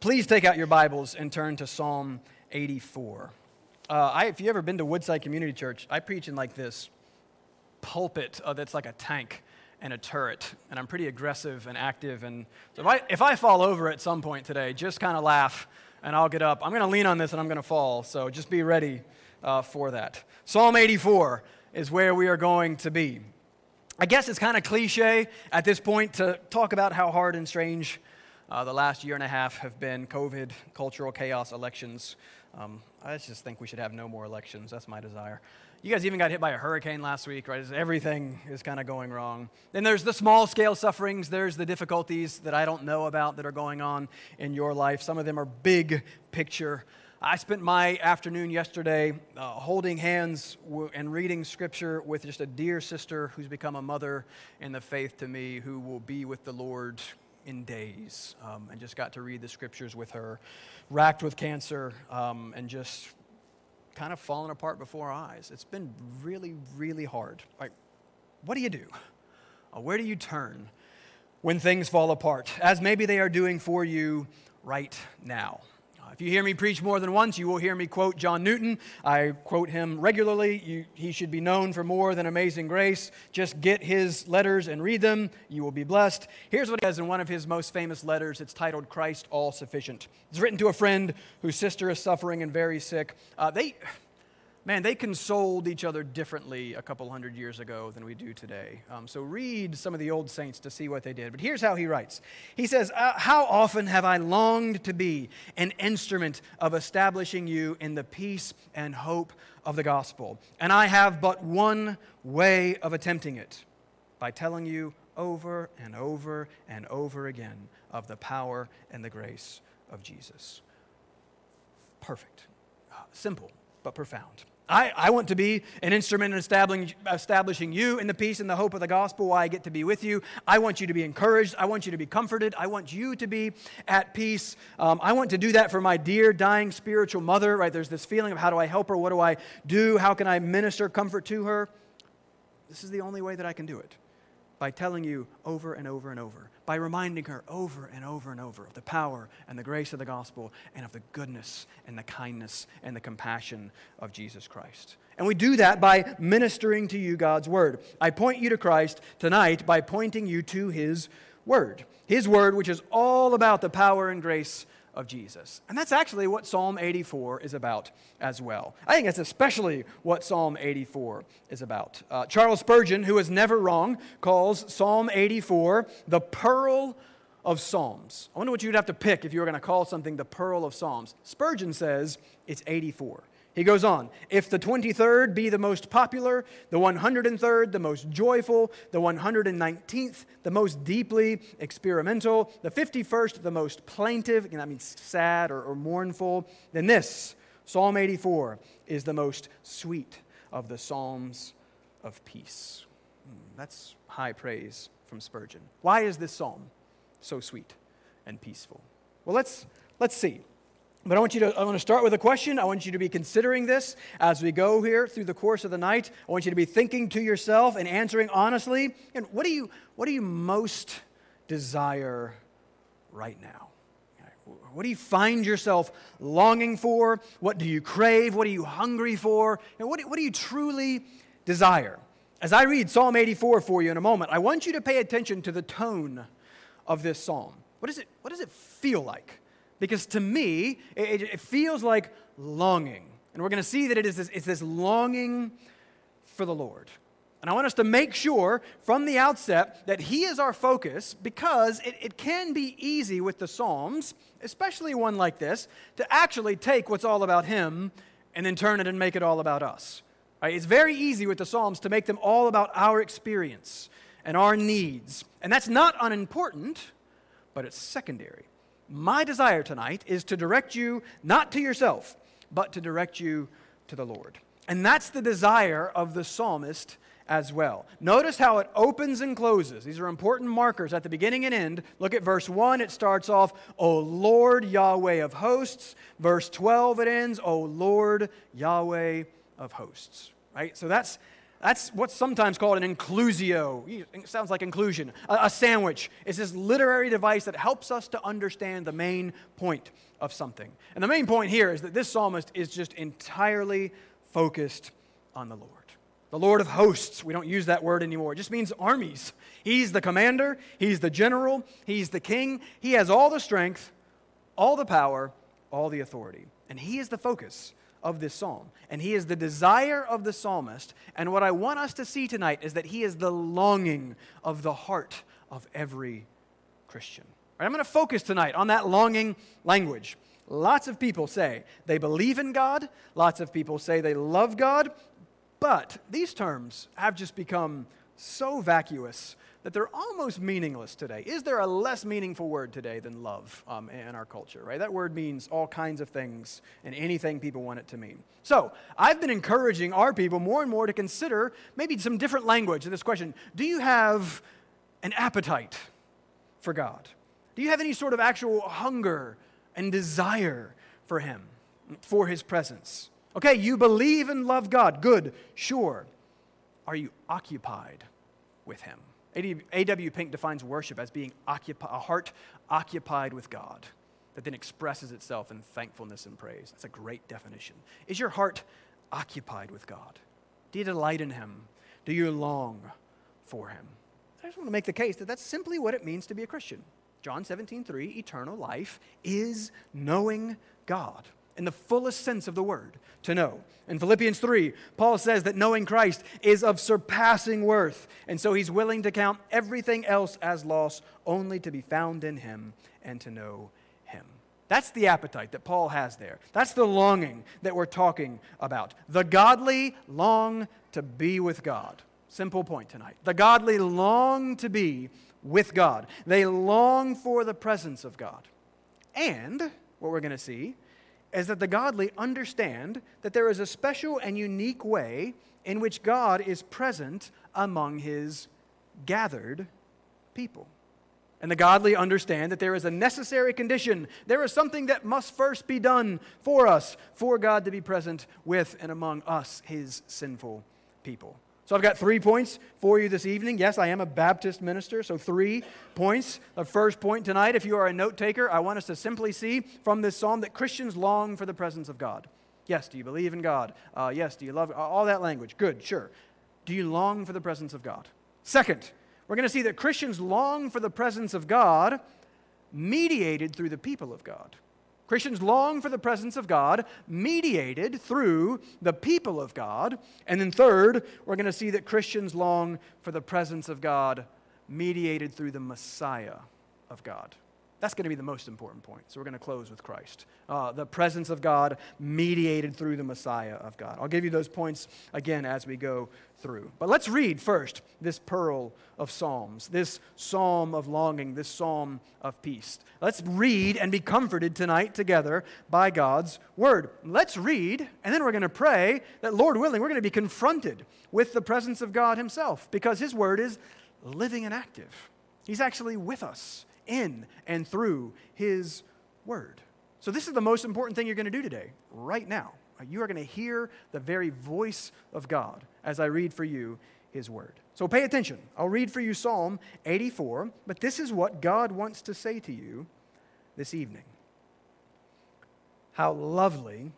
Please take out your Bibles and turn to Psalm 84. Uh, I, if you've ever been to Woodside Community Church, I preach in like this pulpit uh, that's like a tank and a turret, and I'm pretty aggressive and active. And so if I, if I fall over at some point today, just kind of laugh and I'll get up. I'm going to lean on this and I'm going to fall, so just be ready uh, for that. Psalm 84 is where we are going to be. I guess it's kind of cliche at this point to talk about how hard and strange uh, the last year and a half have been COVID, cultural chaos, elections. Um, I just think we should have no more elections. That's my desire. You guys even got hit by a hurricane last week, right? Everything is kind of going wrong. Then there's the small scale sufferings, there's the difficulties that I don't know about that are going on in your life. Some of them are big picture. I spent my afternoon yesterday uh, holding hands w- and reading scripture with just a dear sister who's become a mother in the faith to me who will be with the Lord in days. Um, and just got to read the scriptures with her, racked with cancer, um, and just kind of falling apart before our eyes. It's been really, really hard. Like, what do you do? Uh, where do you turn when things fall apart, as maybe they are doing for you right now? If you hear me preach more than once, you will hear me quote John Newton. I quote him regularly. You, he should be known for more than amazing grace. Just get his letters and read them. You will be blessed. Here's what he says in one of his most famous letters. It's titled Christ All Sufficient. It's written to a friend whose sister is suffering and very sick. Uh, they man, they consoled each other differently a couple hundred years ago than we do today. Um, so read some of the old saints to see what they did. But here's how he writes He says, uh, How often have I longed to be an instrument of establishing you in the peace and hope of the gospel? And I have but one way of attempting it by telling you over and over and over again of the power and the grace of Jesus. Perfect. Uh, simple, but profound. I, I want to be an instrument in establishing, establishing you in the peace and the hope of the gospel while I get to be with you. I want you to be encouraged. I want you to be comforted. I want you to be at peace. Um, I want to do that for my dear dying spiritual mother, right? There's this feeling of how do I help her? What do I do? How can I minister comfort to her? This is the only way that I can do it by telling you over and over and over, by reminding her over and over and over of the power and the grace of the gospel and of the goodness and the kindness and the compassion of Jesus Christ. And we do that by ministering to you God's word. I point you to Christ tonight by pointing you to his word. His word, which is all about the power and grace of Jesus. And that's actually what Psalm 84 is about as well. I think that's especially what Psalm 84 is about. Uh, Charles Spurgeon, who is never wrong, calls Psalm 84 the pearl of Psalms. I wonder what you'd have to pick if you were going to call something the pearl of Psalms. Spurgeon says it's 84. He goes on, if the 23rd be the most popular, the 103rd the most joyful, the 119th the most deeply experimental, the 51st the most plaintive, and that means sad or, or mournful, then this, Psalm 84, is the most sweet of the Psalms of peace. Hmm, that's high praise from Spurgeon. Why is this psalm so sweet and peaceful? Well, let's, let's see. But I want you to I want to start with a question. I want you to be considering this as we go here through the course of the night. I want you to be thinking to yourself and answering honestly. And what do you what do you most desire right now? What do you find yourself longing for? What do you crave? What are you hungry for? And what, what do you truly desire? As I read Psalm 84 for you in a moment, I want you to pay attention to the tone of this psalm. What, is it, what does it feel like? Because to me, it, it feels like longing. And we're going to see that it is this, it's this longing for the Lord. And I want us to make sure from the outset that He is our focus because it, it, can be easy with the Psalms, especially one like this, to actually take what's all about Him and then turn it and make it all about us. Right? It's very easy with the Psalms to make them all about our experience and our needs. And that's not unimportant, but it's secondary. My desire tonight is to direct you not to yourself, but to direct you to the Lord. And that's the desire of the psalmist as well. Notice how it opens and closes. These are important markers at the beginning and end. Look at verse 1. It starts off, O Lord Yahweh of hosts. Verse 12, it ends, O Lord Yahweh of hosts. Right? So that's That's what's sometimes called an inclusio. It sounds like inclusion. A, a, sandwich is this literary device that helps us to understand the main point of something. And the main point here is that this psalmist is just entirely focused on the Lord. The Lord of hosts, we don't use that word anymore. It just means armies. He's the commander, he's the general, he's the king. He has all the strength, all the power, all the authority. And he is the focus of this psalm. And he is the desire of the psalmist. And what I want us to see tonight is that he is the longing of the heart of every Christian. Right, I'm going to focus tonight on that longing language. Lots of people say they believe in God, lots of people say they love God, but these terms have just become so vacuous that they're almost meaningless today. Is there a less meaningful word today than love um, in our culture, right? That word means all kinds of things and anything people want it to mean. So I've been encouraging our people more and more to consider maybe some different language in this question. Do you have an appetite for God? Do you have any sort of actual hunger and desire for Him, for His presence? Okay, you believe and love God. Good, sure. Are you occupied with Him? A.W. Pink defines worship as being occupi- a heart occupied with God that then expresses itself in thankfulness and praise. That's a great definition. Is your heart occupied with God? Do you delight in Him? Do you long for Him? I just want to make the case that that's simply what it means to be a Christian. John 17, 3, eternal life is knowing God in the fullest sense of the word, to know. In Philippians 3, Paul says that knowing Christ is of surpassing worth, and so he's willing to count everything else as loss only to be found in him and to know him. That's the appetite that Paul has there. That's the longing that we're talking about. The godly long to be with God. Simple point tonight. The godly long to be with God, they long for the presence of God. And what we're going to see is that the godly understand that there is a special and unique way in which God is present among his gathered people. And the godly understand that there is a necessary condition. There is something that must first be done for us, for God to be present with and among us, his sinful people. So I've got three points for you this evening. Yes, I am a Baptist minister, so three points. The first point tonight, if you are a note taker, I want us to simply see from this psalm that Christians long for the presence of God. Yes, do you believe in God? Uh, yes, do you love all that language? Good, sure. Do you long for the presence of God? Second, we're going to see that Christians long for the presence of God mediated through the people of God. Christians long for the presence of God, mediated through the people of God. And then, third, we're going to see that Christians long for the presence of God, mediated through the Messiah of God. That's going to be the most important point. So we're going to close with Christ. Uh, the presence of God mediated through the Messiah of God. I'll give you those points again as we go through. But let's read first this pearl of Psalms, this psalm of longing, this psalm of peace. Let's read and be comforted tonight together by God's word. Let's read, and then we're going to pray that, Lord willing, we're going to be confronted with the presence of God Himself because His word is living and active. He's actually with us in and through His Word. So, this is the most important thing you're going to do today, right now. You are going to hear the very voice of God as I read for you His Word. So, pay attention. I'll read for you Psalm 84, but this is what God wants to say to you this evening. How lovely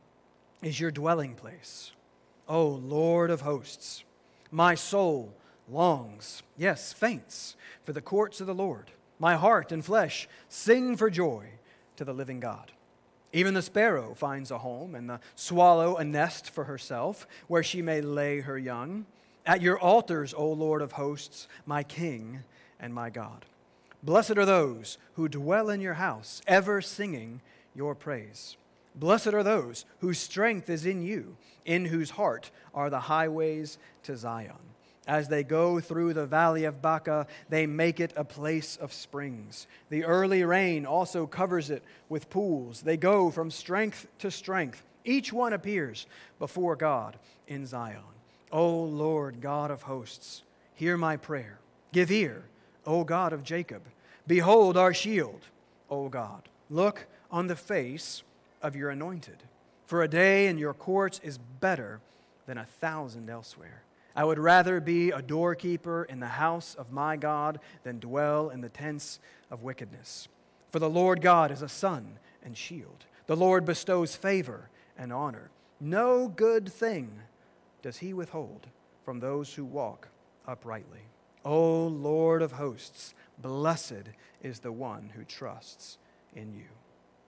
is your dwelling place, O Lord of hosts! My soul longs, yes, faints, for the courts of the Lord. My heart and flesh sing for joy to the living God. Even the sparrow finds a home, and the swallow a nest for herself, where she may lay her young. At your altars, O Lord of hosts, my King and my God. Blessed are those who dwell in your house, ever singing your praise. Blessed are those whose strength is in you, in whose heart are the highways to Zion. As they go through the valley of Baca, they make it a place of springs. The early rain also covers it with pools. They go from strength to strength. Each one appears before God in Zion. O Lord God of hosts, hear my prayer. Give ear, O God of Jacob. Behold our shield, O God. Look on the face of your anointed. For a day in your courts is better than a thousand elsewhere. I would rather be a doorkeeper in the house of my God than dwell in the tents of wickedness. For the Lord God is a sun and shield. The Lord bestows favor and honor. No good thing does he withhold from those who walk uprightly. O Lord of hosts, blessed is the one who trusts in you.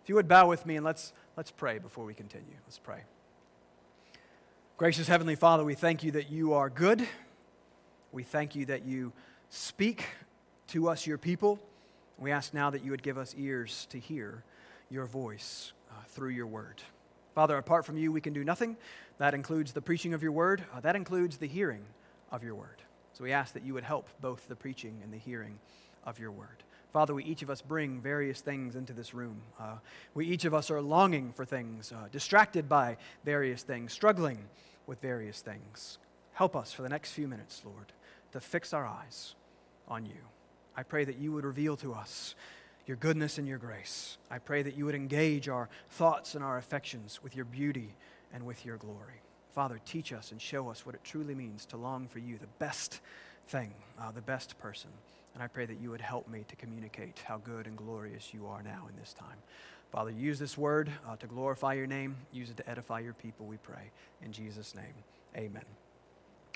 If you would bow with me and let's, let's pray before we continue. Let's pray. Gracious Heavenly Father, we thank you that you are good. We thank you that you speak to us, your people. We ask now that you would give us ears to hear your voice uh, through your word. Father, apart from you, we can do nothing. That includes the preaching of your word, uh, that includes the hearing of your word. So we ask that you would help both the preaching and the hearing of your word. Father, we each of us bring various things into this room. Uh, we each of us are longing for things, uh, distracted by various things, struggling with various things. Help us for the next few minutes, Lord, to fix our eyes on you. I pray that you would reveal to us your goodness and your grace. I pray that you would engage our thoughts and our affections with your beauty and with your glory. Father, teach us and show us what it truly means to long for you, the best thing, uh, the best person. And I pray that you would help me to communicate how good and glorious you are now in this time. Father, use this word uh, to glorify your name. Use it to edify your people, we pray. In Jesus' name, amen.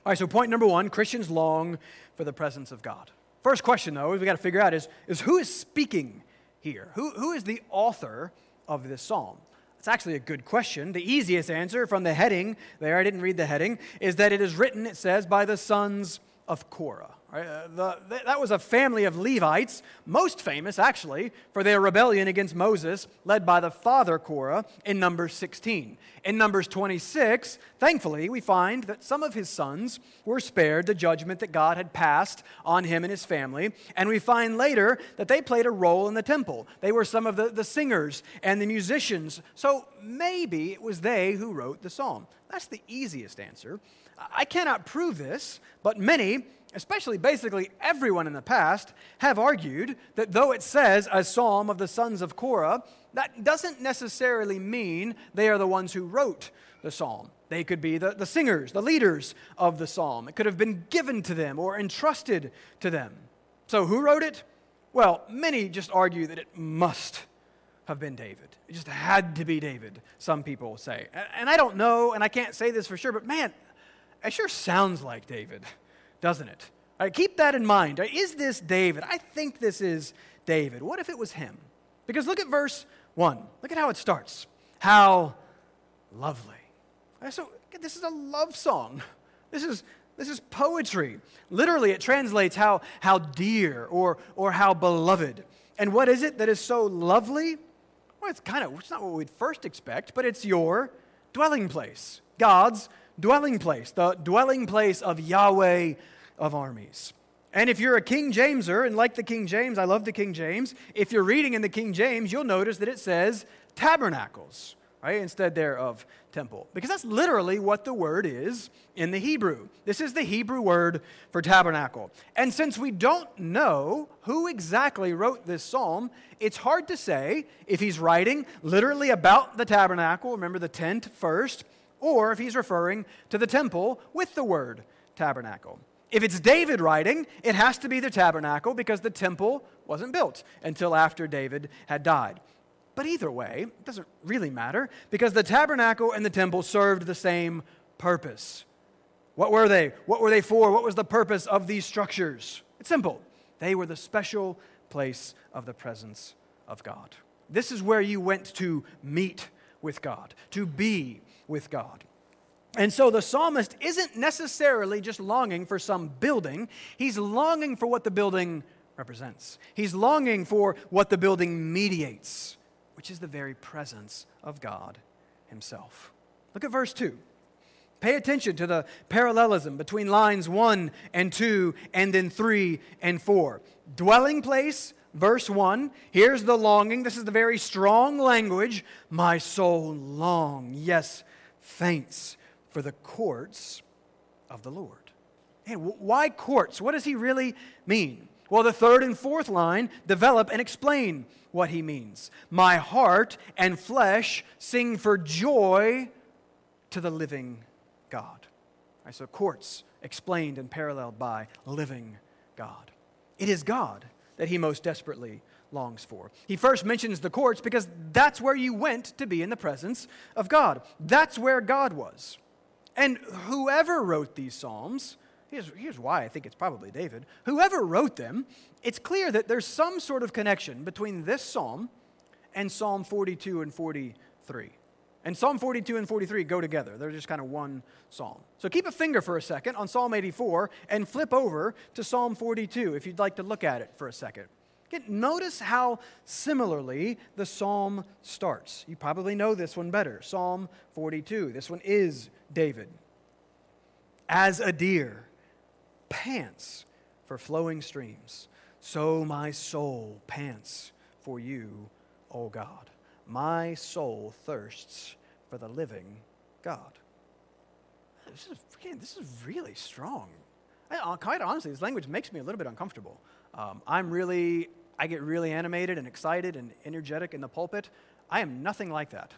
All right, so point number one Christians long for the presence of God. First question, though, we got to figure out is, is who is speaking here? Who, who is the author of this psalm? It's actually a good question. The easiest answer from the heading there, I didn't read the heading, is that it is written, it says, by the sons of Korah. Uh, the, that was a family of Levites, most famous actually for their rebellion against Moses, led by the father Korah in Numbers 16. In Numbers 26, thankfully, we find that some of his sons were spared the judgment that God had passed on him and his family. And we find later that they played a role in the temple. They were some of the, the singers and the musicians. So maybe it was they who wrote the psalm. That's the easiest answer. I cannot prove this, but many especially basically everyone in the past, have argued that though it says a psalm of the sons of Korah, that doesn't necessarily mean they are the ones who wrote the psalm. They could be the, the singers, the leaders of the psalm. It could have been given to them or entrusted to them. So who wrote it? Well, many just argue that it must have been David. It just had to be David, some people say. And I don't know, and I can't say this for sure, but man, it sure sounds like David doesn't it? Right, keep that in mind. Is this David? I think this is David. What if it was him? Because look at verse 1. Look at how it starts. How lovely. So this is a love song. This is, this is poetry. Literally, it translates how, how dear or, or how beloved. And what is it that is so lovely? Well, it's kind of, it's not what we'd first expect, but it's your dwelling place. God's dwelling place, the dwelling place of Yahweh of armies. And if you're a King Jameser, and like the King James, I love the King James, if you're reading in the King James, you'll notice that it says tabernacles, right, instead there of temple. Because that's literally what the word is in the Hebrew. This is the Hebrew word for tabernacle. And since we don't know who exactly wrote this psalm, it's hard to say if he's writing literally about the tabernacle, remember the tent first, or if he's referring to the temple with the word tabernacle. If it's David writing, it has to be the tabernacle because the temple wasn't built until after David had died. But either way, it doesn't really matter because the tabernacle and the temple served the same purpose. What were they? What were they for? What was the purpose of these structures? It's simple. They were the special place of the presence of God. This is where you went to meet with God, to be with God. And so the psalmist isn't necessarily just longing for some building, he's longing for what the building represents. He's longing for what the building mediates, which is the very presence of God Himself. Look at verse 2. Pay attention to the parallelism between lines 1 and 2 and then 3 and 4. Dwelling place, verse 1. Here's the longing. This is the very strong language. My soul long, yes, faints for the courts of the Lord. Hey, why courts? What does he really mean? Well, the third and fourth line develop and explain what he means. My heart and flesh sing for joy to the living God. Right, so courts explained and paralleled by living God. It is God that he most desperately longs for. He first mentions the courts because that's where you went to be in the presence of God. That's where God was. And whoever wrote these Psalms, here's, here's why I think it's probably David, whoever wrote them, it's clear that there's some sort of connection between this psalm and Psalm 42 and 43. And Psalm 42 and 43 go together. They're just kind of one psalm. So keep a finger for a second on Psalm 84 and flip over to Psalm 42 if you'd like to look at it for a second. Notice how similarly the psalm starts. You probably know this one better. Psalm 42. This one is David. As a deer pants for flowing streams, so my soul pants for you, O God. My soul thirsts for the living God. This is, again, this is really strong. I, quite honestly, this language makes me a little bit uncomfortable. Um, I'm really, I get really animated and excited and energetic in the pulpit. I am nothing like that.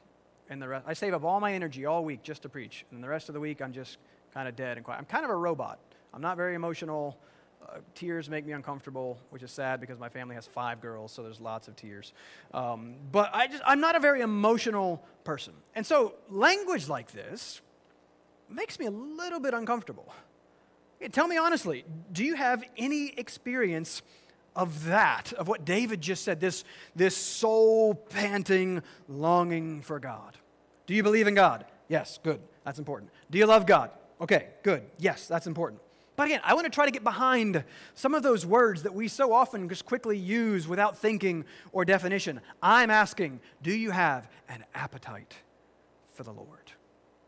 And the rest, I save up all my energy all week just to preach. And the rest of the week, I'm just kind of dead and quiet. I'm kind of a robot. I'm not very emotional. Uh, tears make me uncomfortable, which is sad because my family has five girls, so there's lots of tears. Um, but I just, I'm not a very emotional person. And so language like this makes me a little bit uncomfortable. Tell me honestly, do you have any experience of that, of what David just said, this, this soul panting longing for God? Do you believe in God? Yes, good. That's important. Do you love God? Okay, good. Yes, that's important. But again, I want to try to get behind some of those words that we so often just quickly use without thinking or definition. I'm asking, do you have an appetite for the Lord?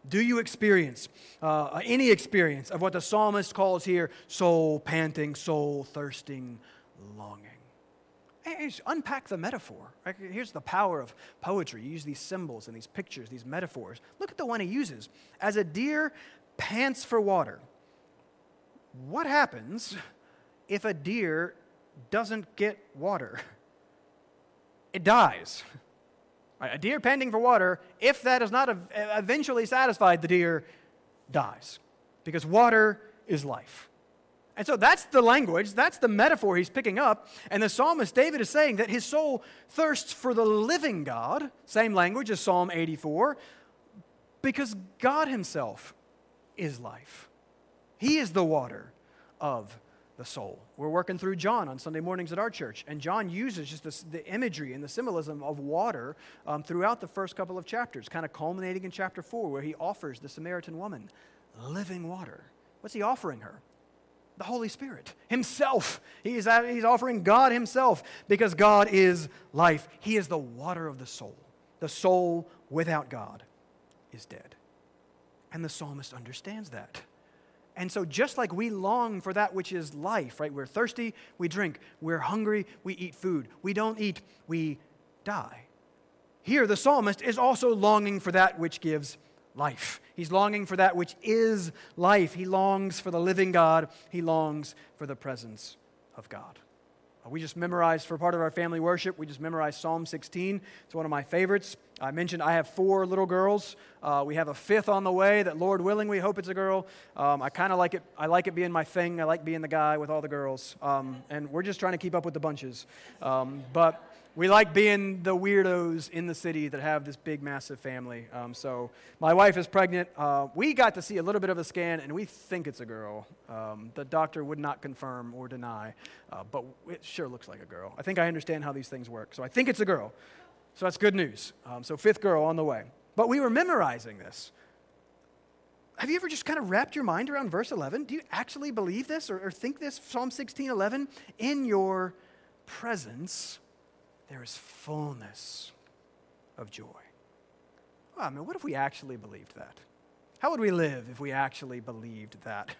Do you experience uh, any experience of what the psalmist calls here soul panting, soul thirsting, longing? Hey, unpack the metaphor. Right? Here's the power of poetry. You use these symbols and these pictures, these metaphors. Look at the one he uses. As a deer pants for water, what happens if a deer doesn't get water? It dies. A deer panting for water, if that is not eventually satisfied, the deer dies because water is life. And so that's the language, that's the metaphor he's picking up. And the psalmist David is saying that his soul thirsts for the living God, same language as Psalm 84, because God himself is life. He is the water of the soul. We're working through John on Sunday mornings at our church, and John uses just this, the imagery and the symbolism of water um, throughout the first couple of chapters, kind of culminating in chapter 4, where he offers the Samaritan woman living water. What's he offering her? The Holy Spirit Himself. He's, he's offering God Himself because God is life. He is the water of the soul. The soul without God is dead. And the psalmist understands that. And so, just like we long for that which is life, right? We're thirsty, we drink. We're hungry, we eat food. We don't eat, we die. Here, the psalmist is also longing for that which gives life. He's longing for that which is life. He longs for the living God, he longs for the presence of God. We just memorized for part of our family worship, we just memorized Psalm 16. It's one of my favorites. I mentioned I have four little girls. Uh, we have a fifth on the way that, Lord willing, we hope it's a girl. Um, I kind of like it. I like it being my thing. I like being the guy with all the girls. Um, and we're just trying to keep up with the bunches. Um, but we like being the weirdos in the city that have this big, massive family. Um, so my wife is pregnant. Uh, we got to see a little bit of a scan, and we think it's a girl. Um, the doctor would not confirm or deny, uh, but it sure looks like a girl. I think I understand how these things work. So I think it's a girl. So that's good news. Um, so fifth girl on the way. But we were memorizing this. Have you ever just kind of wrapped your mind around verse 11? Do you actually believe this or, or think this? Psalm 16, 11? In your presence there is fullness of joy. Ah, well, I mean, what if we actually believed that? How would we live if we actually believed that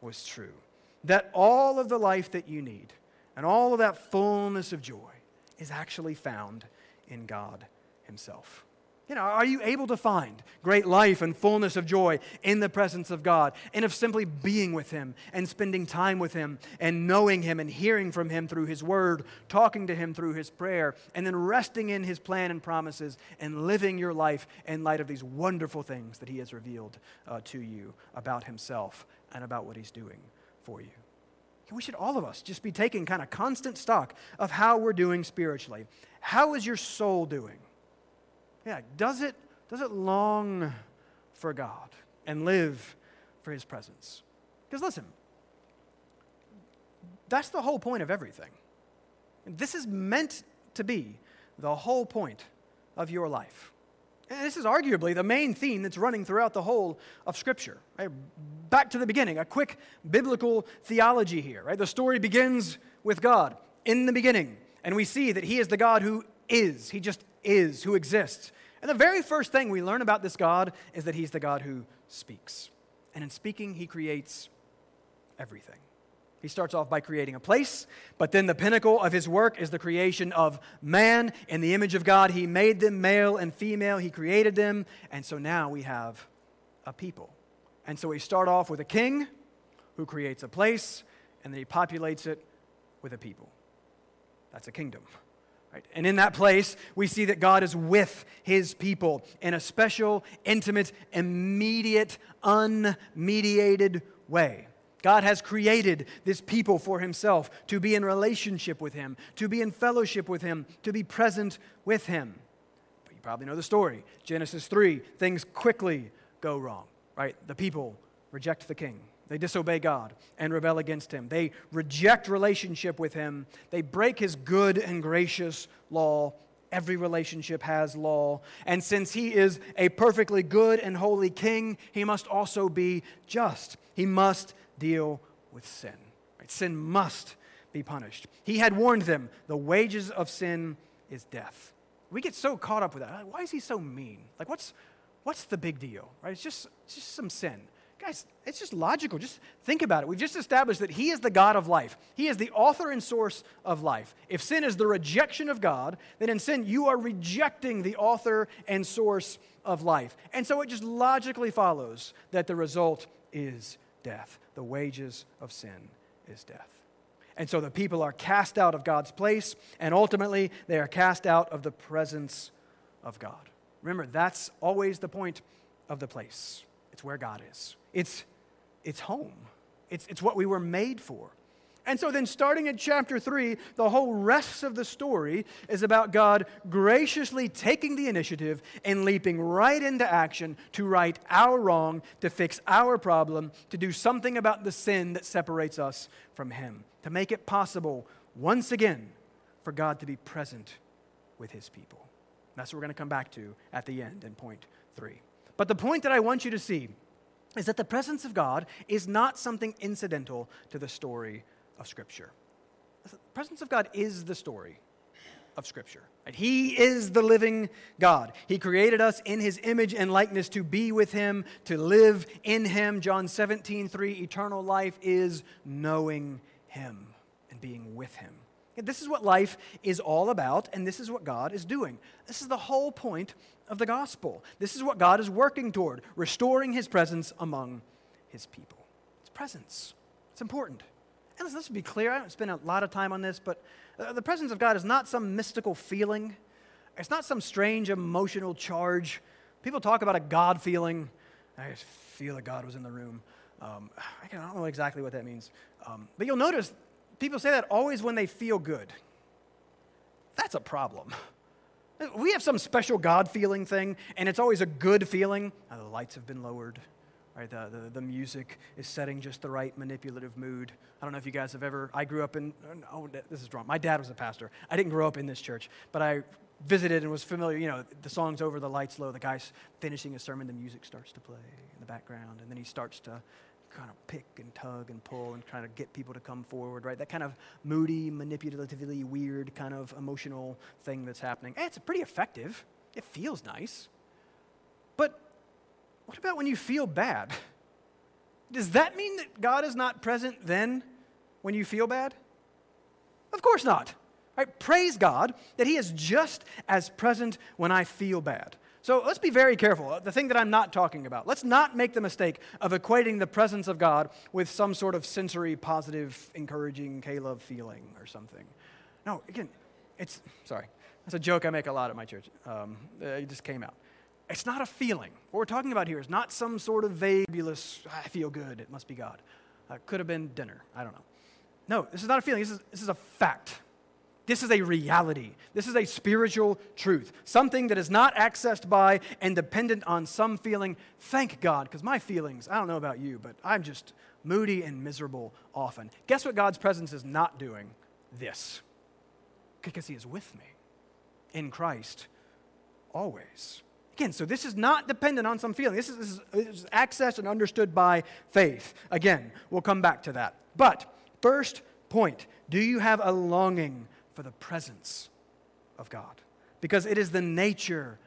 was true? That all of the life that you need and all of that fullness of joy is actually found in God Himself. You know, are you able to find great life and fullness of joy in the presence of God and of simply being with Him and spending time with Him and knowing Him and hearing from Him through His Word, talking to Him through His prayer, and then resting in His plan and promises and living your life in light of these wonderful things that He has revealed uh, to you about Himself and about what He's doing for you? We should all of us just be taking kind of constant stock of how we're doing spiritually. How is your soul doing? Yeah, does it, does it long for God and live for His presence? Because listen, that's the whole point of everything. This is meant to be the whole point of your life. And this is arguably the main theme that's running throughout the whole of Scripture. Right? Back to the beginning, a quick biblical theology here. Right? The story begins with God in the beginning, and we see that He is the God who is. He just is, who exists. And the very first thing we learn about this God is that He's the God who speaks. And in speaking, He creates everything. He starts off by creating a place, but then the pinnacle of his work is the creation of man in the image of God. He made them male and female, he created them, and so now we have a people. And so we start off with a king who creates a place, and then he populates it with a people. That's a kingdom. Right? And in that place, we see that God is with his people in a special, intimate, immediate, unmediated way. God has created this people for himself to be in relationship with him, to be in fellowship with him, to be present with him. But you probably know the story. Genesis 3, things quickly go wrong, right? The people reject the king. They disobey God and rebel against him. They reject relationship with him. They break his good and gracious law. Every relationship has law. And since he is a perfectly good and holy king, he must also be just. He must deal with sin. Sin must be punished. He had warned them the wages of sin is death. We get so caught up with that. Why is he so mean? Like, what's, what's the big deal? Right? It's just, it's just some sin. Guys, it's just logical. Just think about it. We've just established that He is the God of life. He is the author and source of life. If sin is the rejection of God, then in sin, you are rejecting the author and source of life. And so it just logically follows that the result is death. The wages of sin is death. And so the people are cast out of God's place, and ultimately they are cast out of the presence of God. Remember, that's always the point of the place. It's where God is, it's, it's home, it's, it's what we were made for. And so then, starting at chapter 3, the whole rest of the story is about God graciously taking the initiative and leaping right into action to right our wrong, to fix our problem, to do something about the sin that separates us from Him, to make it possible once again for God to be present with His people. That's what we're going to come back to at the end in point 3. But the point that I want you to see is that the presence of God is not something incidental to the story of Scripture. The presence of God is the story of Scripture. Right? He is the living God. He created us in His image and likeness to be with Him, to live in Him. John 17, 3, eternal life is knowing Him and being with Him. This is what life is all about, and this is what God is doing. This is the whole point of the gospel. This is what God is working toward, restoring His presence among His people. It's presence, it's important. And let's, let's be clear, I don't spend a lot of time on this, but uh, the presence of God is not some mystical feeling. It's not some strange emotional charge. People talk about a God feeling. I just feel that God was in the room. Um, I don't know exactly what that means. Um, but you'll notice people say that always when they feel good. That's a problem. We have some special God feeling thing, and it's always a good feeling. Oh, the lights have been lowered. Right, the, the, the, music is setting just the right manipulative mood. I don't know if you guys have ever, I grew up in, oh, this is wrong. My dad was a pastor. I didn't grow up in this church, but I visited and was familiar. You know, the song's over, the lights low, the guy's finishing his sermon, the music starts to play in the background, and then he starts to kind of pick and tug and pull and trying to get people to come forward, right? That kind of moody, manipulatively weird kind of emotional thing that's happening. And it's pretty effective. It feels nice. But what about when you feel bad? Does that mean that God is not present then when you feel bad? Of course not. Right? Praise God that He is just as present when I feel bad. So let's be very careful. The thing that I'm not talking about. Let's not make the mistake of equating the presence of God with some sort of sensory, positive, encouraging K-love feeling or something. No, again, it's, sorry, that's a joke I make a lot at my church. Um, it just came out. It's not a feeling. What we're talking about here is not some sort of vague, I feel good, it must be God. Uh, could have been dinner. I don't know. No, this is not a feeling. This is, this is a fact. This is a reality. This is a spiritual truth. Something that is not accessed by and dependent on some feeling. Thank God, because my feelings, I don't know about you, but I'm just moody and miserable often. Guess what God's presence is not doing? This. Because He is with me in Christ always. Again, so this is not dependent on some feeling. This is, this is, this is accessed and understood by faith. Again, we'll come back to that. But first point do you have a longing for the presence of God? Because it is the nature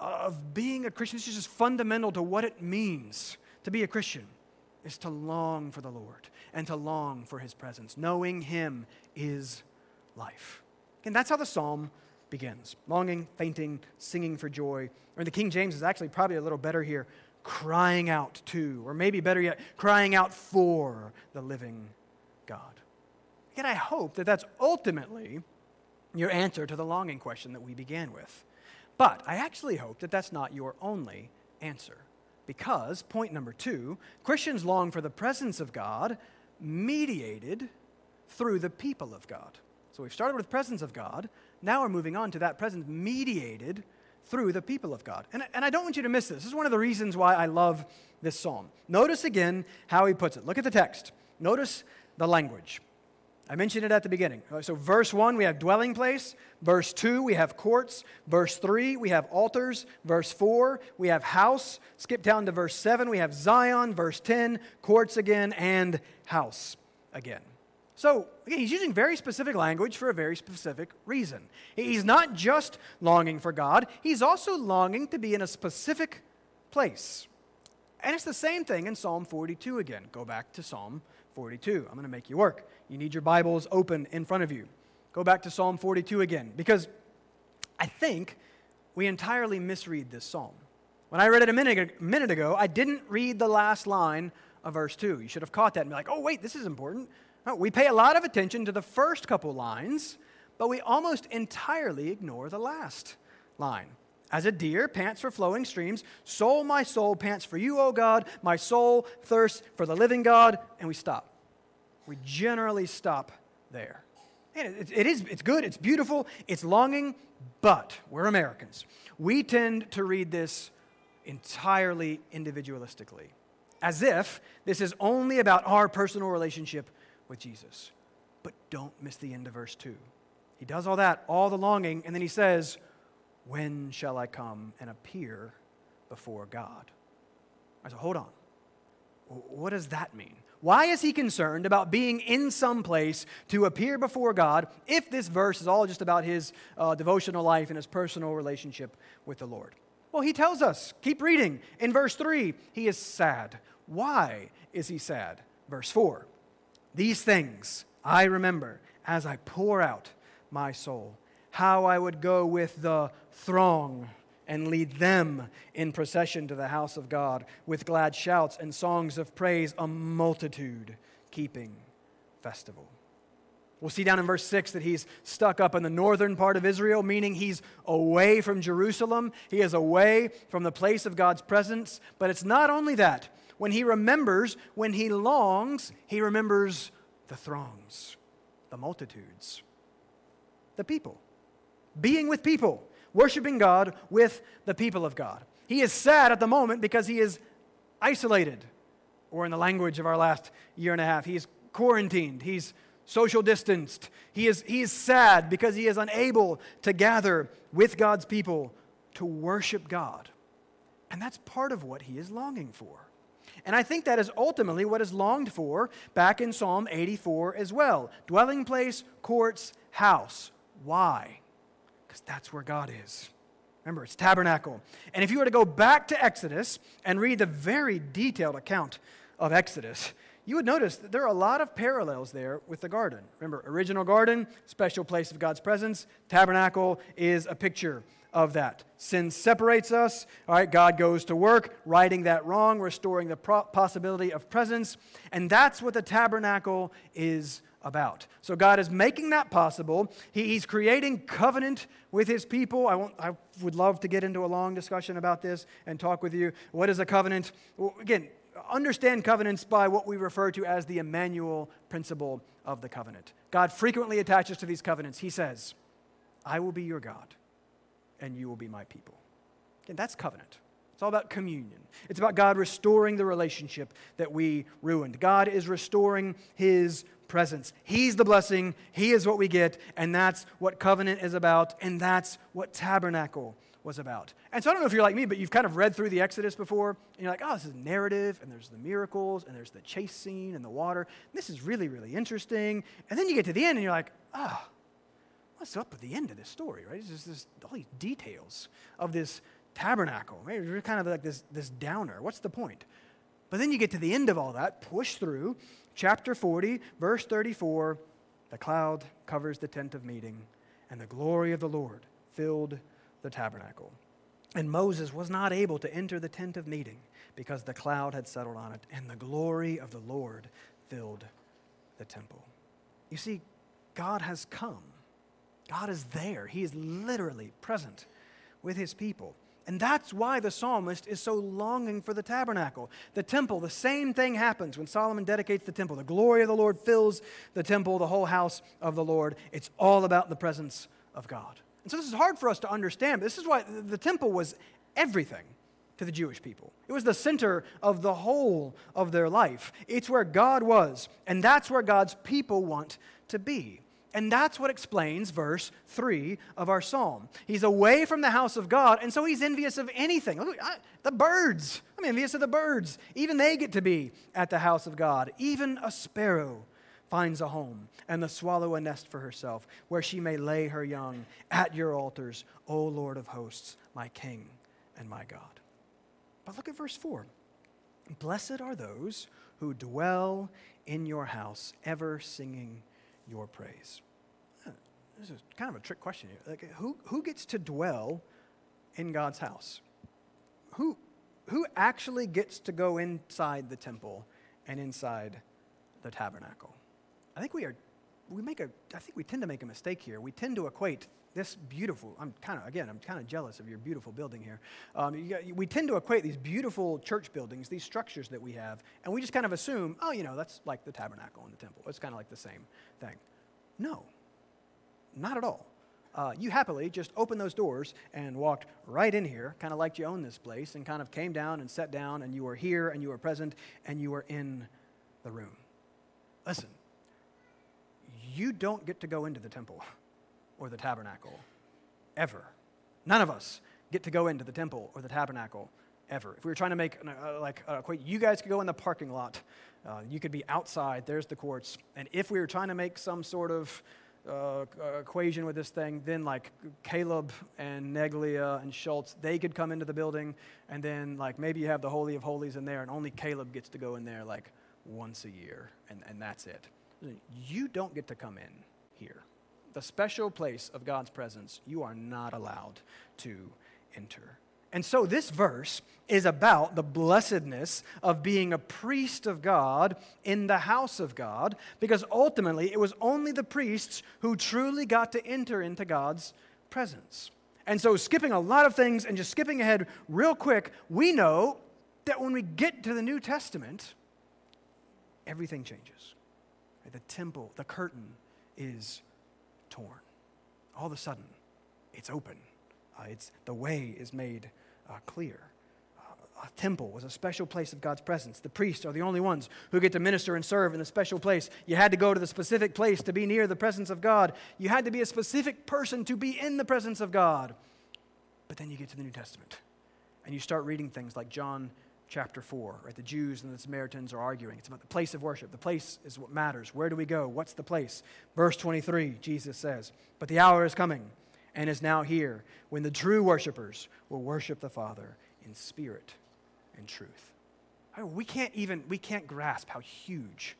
of being a Christian. This is just fundamental to what it means to be a Christian, is to long for the Lord and to long for his presence. Knowing him is life. And that's how the psalm begins longing, fainting, singing for joy. Or the King James is actually probably a little better here crying out to, or maybe better yet, crying out for the living God. Yet I hope that that's ultimately your answer to the longing question that we began with. But I actually hope that that's not your only answer. Because, point number two, Christians long for the presence of God mediated through the people of God. So we've started with presence of God. Now we're moving on to that presence mediated through the people of God. And, and I don't want you to miss this. This is one of the reasons why I love this psalm. Notice again how he puts it. Look at the text. Notice the language. I mentioned it at the beginning. So, verse 1, we have dwelling place. Verse 2, we have courts. Verse 3, we have altars. Verse 4, we have house. Skip down to verse 7, we have Zion. Verse 10, courts again, and house again. So, again, he's using very specific language for a very specific reason. He's not just longing for God, he's also longing to be in a specific place. And it's the same thing in Psalm 42 again. Go back to Psalm 42. I'm going to make you work. You need your Bibles open in front of you. Go back to Psalm 42 again, because I think we entirely misread this psalm. When I read it a minute, minute ago, I didn't read the last line of verse 2. You should have caught that and be like, oh, wait, this is important. We pay a lot of attention to the first couple lines, but we almost entirely ignore the last line. As a deer pants for flowing streams, so my soul pants for you, O God. My soul thirsts for the living God. And we stop. We generally stop there. And it, it is, it's good, it's beautiful, it's longing, but we're Americans. We tend to read this entirely individualistically, as if this is only about our personal relationship with Jesus. But don't miss the end of verse 2. He does all that, all the longing, and then he says, When shall I come and appear before God? I said, Hold on. What does that mean? Why is he concerned about being in some place to appear before God if this verse is all just about his uh, devotional life and his personal relationship with the Lord? Well, he tells us, keep reading. In verse 3, he is sad. Why is he sad? Verse 4 these things I remember as I pour out my soul, how I would go with the throng and lead them in procession to the house of God with glad shouts and songs of praise, a multitude keeping festival. We'll see down in verse 6 that he's stuck up in the northern part of Israel, meaning he's away from Jerusalem. He is away from the place of God's presence. But it's not only that. When he remembers, when he longs, he remembers the throngs, the multitudes, the people. Being with people, worshiping God with the people of God. He is sad at the moment because he is isolated, or in the language of our last year and a half, he's quarantined. He's social distanced. He is, he is sad because he is unable to gather with God's people to worship God. And that's part of what he is longing for. And I think that is ultimately what is longed for back in Psalm 84 as well dwelling place, courts, house. Why? Because that's where God is. Remember, it's tabernacle. And if you were to go back to Exodus and read the very detailed account of Exodus, you would notice that there are a lot of parallels there with the garden. Remember, original garden, special place of God's presence. Tabernacle is a picture of that. Sin separates us. All right, God goes to work, righting that wrong, restoring the possibility of presence. And that's what the tabernacle is about. So God is making that possible. He, he's creating covenant with his people. I, I, would love to get into a long discussion about this and talk with you. What is a covenant? Well, again, understand covenants by what we refer to as the Emmanuel principle of the covenant. God frequently attaches to these covenants. He says, I will be your God and you will be my people. And that's covenant. It's all about communion. It's about God restoring the relationship that we ruined. God is restoring his presence. He's the blessing, he is what we get, and that's what covenant is about, and that's what tabernacle was about. And so I don't know if you're like me, but you've kind of read through the Exodus before, and you're like, oh, this is narrative, and there's the miracles, and there's the chase scene and the water. This is really, really interesting. And then you get to the end, and you're like, oh, what's up with the end of this story, right? It's just this, all these details of this tabernacle. Right? It's kind of like this, this downer. What's the point? But then you get to the end of all that, push through, chapter 40, verse 34 the cloud covers the tent of meeting, and the glory of the Lord filled the tabernacle. And Moses was not able to enter the tent of meeting because the cloud had settled on it, and the glory of the Lord filled the temple. You see, God has come God is there. He is literally present with his people. And that's why the psalmist is so longing for the tabernacle. The temple, the same thing happens when Solomon dedicates the temple. The glory of the Lord fills the temple, the whole house of the Lord. It's all about the presence of God. And so this is hard for us to understand. This is why the temple was everything to the Jewish people. It was the center of the whole of their life. It's where God was, and that's where God's people want to be. And that's what explains verse 3 of our psalm. He's away from the house of God, and so he's envious of anything. Look, I, the birds. I'm envious of the birds. Even they get to be at the house of God. Even a sparrow finds a home, and the swallow a nest for herself, where she may lay her young at your altars, O Lord of hosts, my King and my God. But look at verse 4. Blessed are those who dwell in your house, ever singing your praise this is kind of a trick question here. Like, who, who gets to dwell in God's house? Who, who actually gets to go inside the temple and inside the tabernacle? I think we are, we make a, I think we tend to make a mistake here. We tend to equate this beautiful, I'm kind of, again, I'm kind of jealous of your beautiful building here. Um, got, we tend to equate these beautiful church buildings, these structures that we have, and we just kind of assume, oh, you know, that's like the tabernacle and the temple. It's kind of like the same thing. No, not at all. Uh, you happily just opened those doors and walked right in here, kind of like you own this place, and kind of came down and sat down, and you were here, and you were present, and you were in the room. Listen, you don't get to go into the temple or the tabernacle ever. None of us get to go into the temple or the tabernacle ever. If we were trying to make uh, like uh, you guys could go in the parking lot. Uh, you could be outside. There's the courts. And if we were trying to make some sort of uh, equation with this thing, then like Caleb and Neglia and Schultz, they could come into the building, and then like maybe you have the Holy of Holies in there, and only Caleb gets to go in there like once a year, and, and that's it. You don't get to come in here. The special place of God's presence, you are not allowed to enter. And so this verse is about the blessedness of being a priest of God in the house of God, because ultimately it was only the priests who truly got to enter into God's presence. And so, skipping a lot of things and just skipping ahead real quick, we know that when we get to the New Testament, everything changes. The temple, the curtain is torn. All of a sudden, it's open. Uh, it's, the way is made uh, clear. Uh, a temple was a special place of God's presence. The priests are the only ones who get to minister and serve in the special place. You had to go to the specific place to be near the presence of God. You had to be a specific person to be in the presence of God. But then you get to the New Testament and you start reading things like John chapter 4, right? The Jews and the Samaritans are arguing. It's about the place of worship. The place is what matters. Where do we go? What's the place? Verse 23, Jesus says, But the hour is coming and is now here when the true worshipers will worship the Father in spirit and truth. we can't even, we can't grasp how huge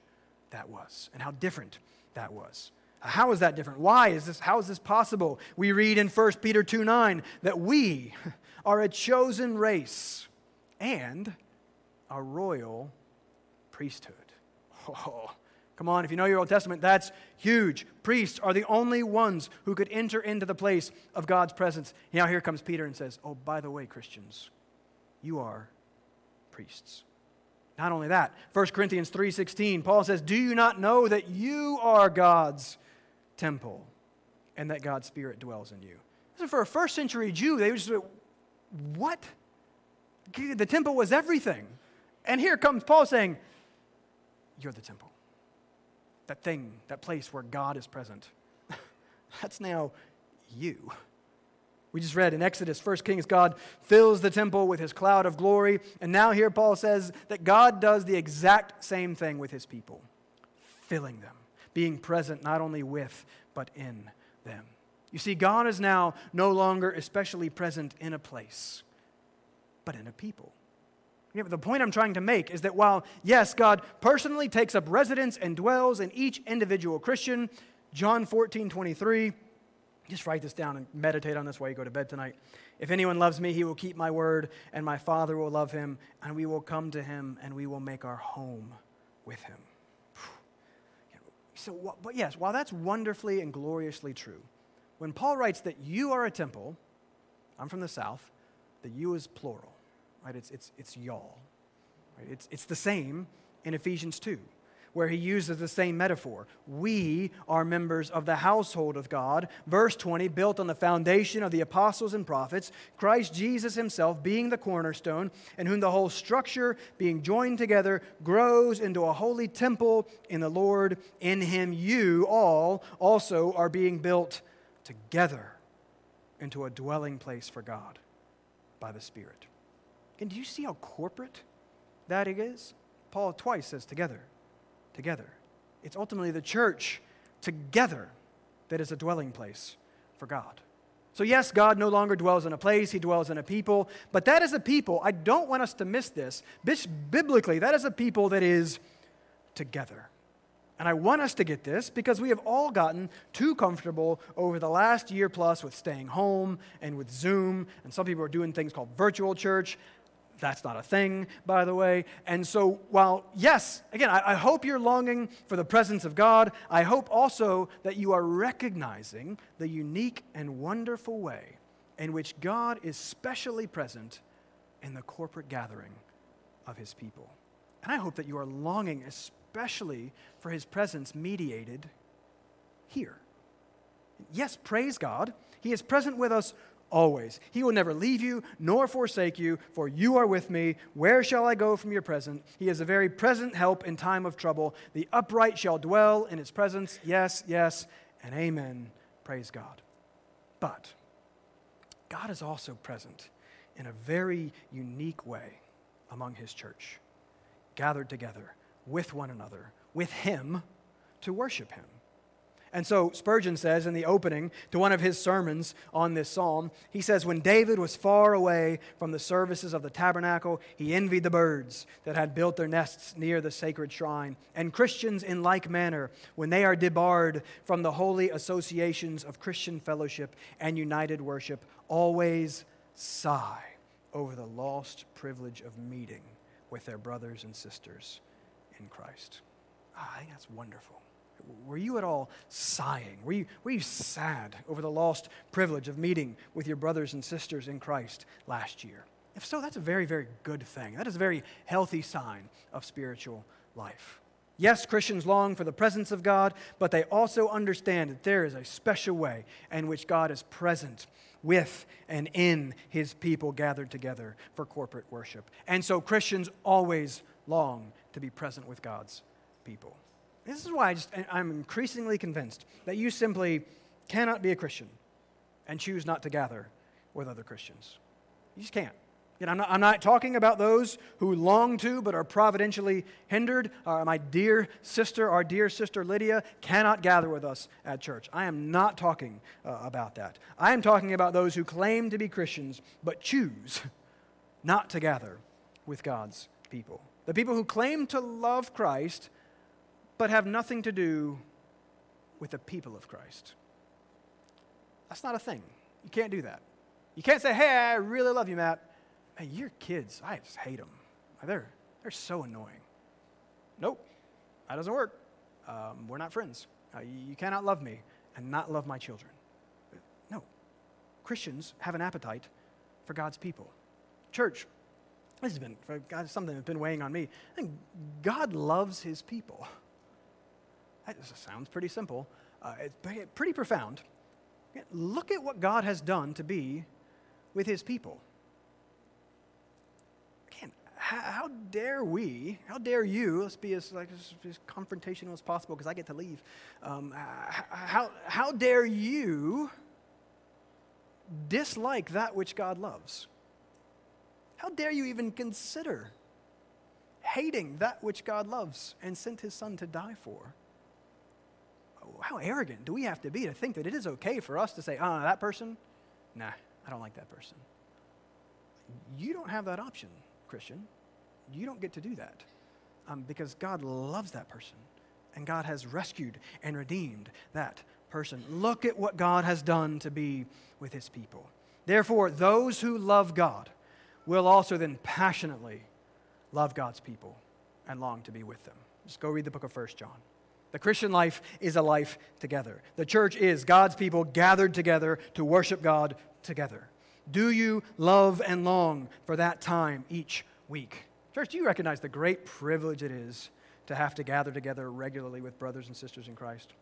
that was and how different that was. How is that different? Why is this, how is this possible? We read in 1 Peter 2 9 that we are a chosen race and a royal priesthood. Oh, come on, if you know your Old Testament, that's huge. Priests are the only ones who could enter into the place of God's presence. Now here comes Peter and says, Oh, by the way, Christians, you are priests. Not only that, 1 Corinthians 3:16, Paul says, "Do you not know that you are God's temple and that God's spirit dwells in you?" So for a first century Jew, they just what? The temple was everything. And here comes Paul saying, You're the temple. That thing, that place where God is present. That's now you. We just read in Exodus, 1 Kings, God fills the temple with his cloud of glory. And now here Paul says that God does the exact same thing with his people, filling them, being present not only with, but in them. You see, God is now no longer especially present in a place, but in a people. The point I'm trying to make is that while, yes, God personally takes up residence and dwells in each individual Christian, John 14, 23, just write this down and meditate on this while you go to bed tonight. If anyone loves me, he will keep my word, and my Father will love him, and we will come to him, and we will make our home with him. So, but yes, while that's wonderfully and gloriously true, when Paul writes that you are a temple, I'm from the South, the you is plural, right? It's, it's, it's y'all. Right? It's, it's the same in Ephesians 2, where he uses the same metaphor. We are members of the household of God. Verse 20, built on the foundation of the apostles and prophets, Christ Jesus himself being the cornerstone, in whom the whole structure, being joined together, grows into a holy temple in the Lord. In him you all also are being built together into a dwelling place for God by the Spirit. And do you see how corporate that is? Paul twice says together, together. It's ultimately the church together that is a dwelling place for God. So, yes, God no longer dwells in a place, He dwells in a people, but that is a people, I don't want us to miss this. Biblically, that is a people that is together. And I want us to get this because we have all gotten too comfortable over the last year plus with staying home and with Zoom. And some people are doing things called virtual church. That's not a thing, by the way. And so, while, yes, again, I, I, hope you're longing for the presence of God, I hope also that you are recognizing the unique and wonderful way in which God is specially present in the corporate gathering of his people. And I hope that you are longing, especially especially for his presence mediated here. Yes, praise God. He is present with us always. He will never leave you nor forsake you, for you are with me. Where shall I go from your presence? He is a very present help in time of trouble. The upright shall dwell in his presence. Yes, yes, and amen. Praise God. But God is also present in a very unique way among his church, gathered together with one another, with Him, to worship Him. And so Spurgeon says in the opening to one of his sermons on this psalm, he says, When David was far away from the services of the tabernacle, he envied the birds that had built their nests near the sacred shrine. And Christians, in like manner, when they are debarred from the holy associations of Christian fellowship and united worship, always sigh over the lost privilege of meeting with their brothers and sisters in Christ. Ah, I think that's wonderful. Were you at all sighing? Were you, were you sad over the lost privilege of meeting with your brothers and sisters in Christ last year? If so, that's a very, very good thing. That is a very healthy sign of spiritual life. Yes, Christians long for the presence of God, but they also understand that there is a special way in which God is present with and in his people gathered together for corporate worship. And so Christians always long to be present with God's people. This is why I just, I'm increasingly convinced that you simply cannot be a Christian and choose not to gather with other Christians. You just can't. You know, I'm, not, I'm not talking about those who long to but are providentially hindered. Uh, my dear sister, our dear sister Lydia, cannot gather with us at church. I am not talking uh, about that. I am talking about those who claim to be Christians but choose not to gather with God's people. The people who claim to love Christ but have nothing to do with the people of Christ. That's not a thing. You can't do that. You can't say, hey, I really love you, Matt. Man, your kids, I just hate them. They're, they're so annoying. Nope, that doesn't work. Um, we're not friends. Uh, you, cannot love me and not love my children. No. Christians have an appetite for God's people. Church, this has been God, something that's been weighing on me. I think God loves his people. That sounds pretty simple. Uh, it's pretty profound. Look at what God has done to be with his people. Again, how, dare we, how dare you, let's be as, like, as, as confrontational as possible because I get to leave. Um, how, how dare you dislike that which God loves? How dare you even consider hating that which God loves and sent his son to die for? How arrogant do we have to be to think that it is okay for us to say, oh, that person? Nah, I don't like that person. You don't have that option, Christian. You don't get to do that um, because God loves that person and God has rescued and redeemed that person. Look at what God has done to be with his people. Therefore, those who love God will also then passionately love God's people and long to be with them. Just go read the book of First John. The Christian life is a life together. The church is God's people gathered together to worship God together. Do you love and long for that time each week? Church, do you recognize the great privilege it is to have to gather together regularly with brothers and sisters in Christ?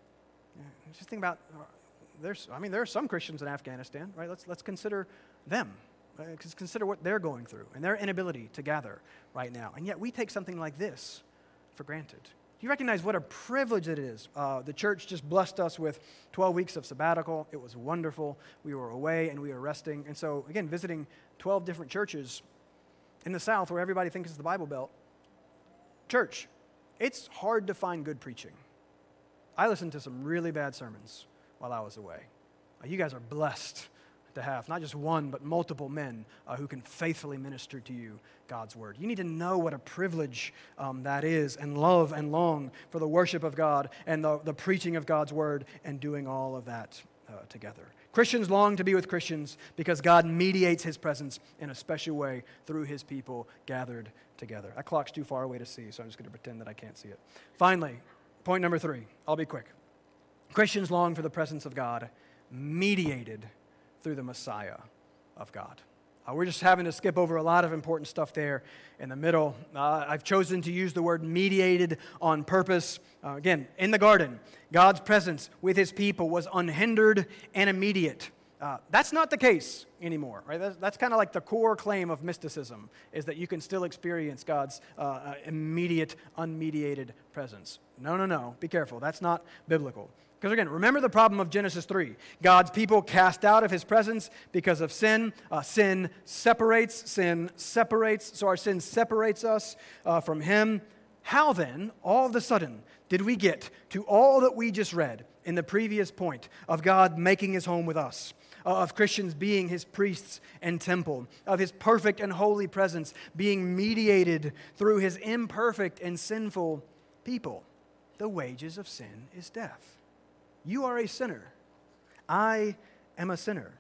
Just think about uh, there's I mean there are some Christians in Afghanistan, right? Let's let's consider them. Right? Consider what they're going through and their inability to gather right now. And yet we take something like this for granted you recognize what a privilege it is? Uh, the church just blessed us with 12 weeks of sabbatical. It was wonderful. We were away and we were resting. And so, again, visiting 12 different churches in the South where everybody thinks it's the Bible Belt. Church, it's hard to find good preaching. I listened to some really bad sermons while I was away. Uh, you guys are blessed to have not just one, but multiple men uh, who can faithfully minister to you God's word. You need to know what a privilege um, that is and love and long for the worship of God and the, the preaching of God's word and doing all of that uh, together. Christians long to be with Christians because God mediates his presence in a special way through his people gathered together. That clock's too far away to see, so I'm just going to pretend that I can't see it. Finally, point number three. I'll be quick. Christians long for the presence of God mediated through the Messiah of God. Uh, we're just having to skip over a lot of important stuff there in the middle. Uh, I've chosen to use the word mediated on purpose. Uh, again, in the garden, God's presence with his people was unhindered and immediate. Uh, that's not the case anymore, right? That's, that's kind of like the core claim of mysticism, is that you can still experience God's uh, uh, immediate, unmediated presence. No, no, no. Be careful. That's not biblical. Because again, remember the problem of Genesis 3. God's people cast out of his presence because of sin. Uh, sin separates, sin separates, so our sin separates us uh, from him. How then, all of a sudden, did we get to all that we just read in the previous point of God making his home with us? Uh, of Christians being his priests and temple, of his perfect and holy presence being mediated through his imperfect and sinful people. The wages of sin is death. You are a sinner. I am a sinner.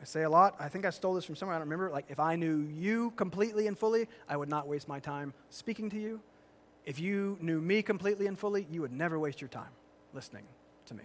I say a lot. I think I stole this from somewhere. I don't remember. Like, if I knew you completely and fully, I would not waste my time speaking to you. If you knew me completely and fully, you would never waste your time listening to me.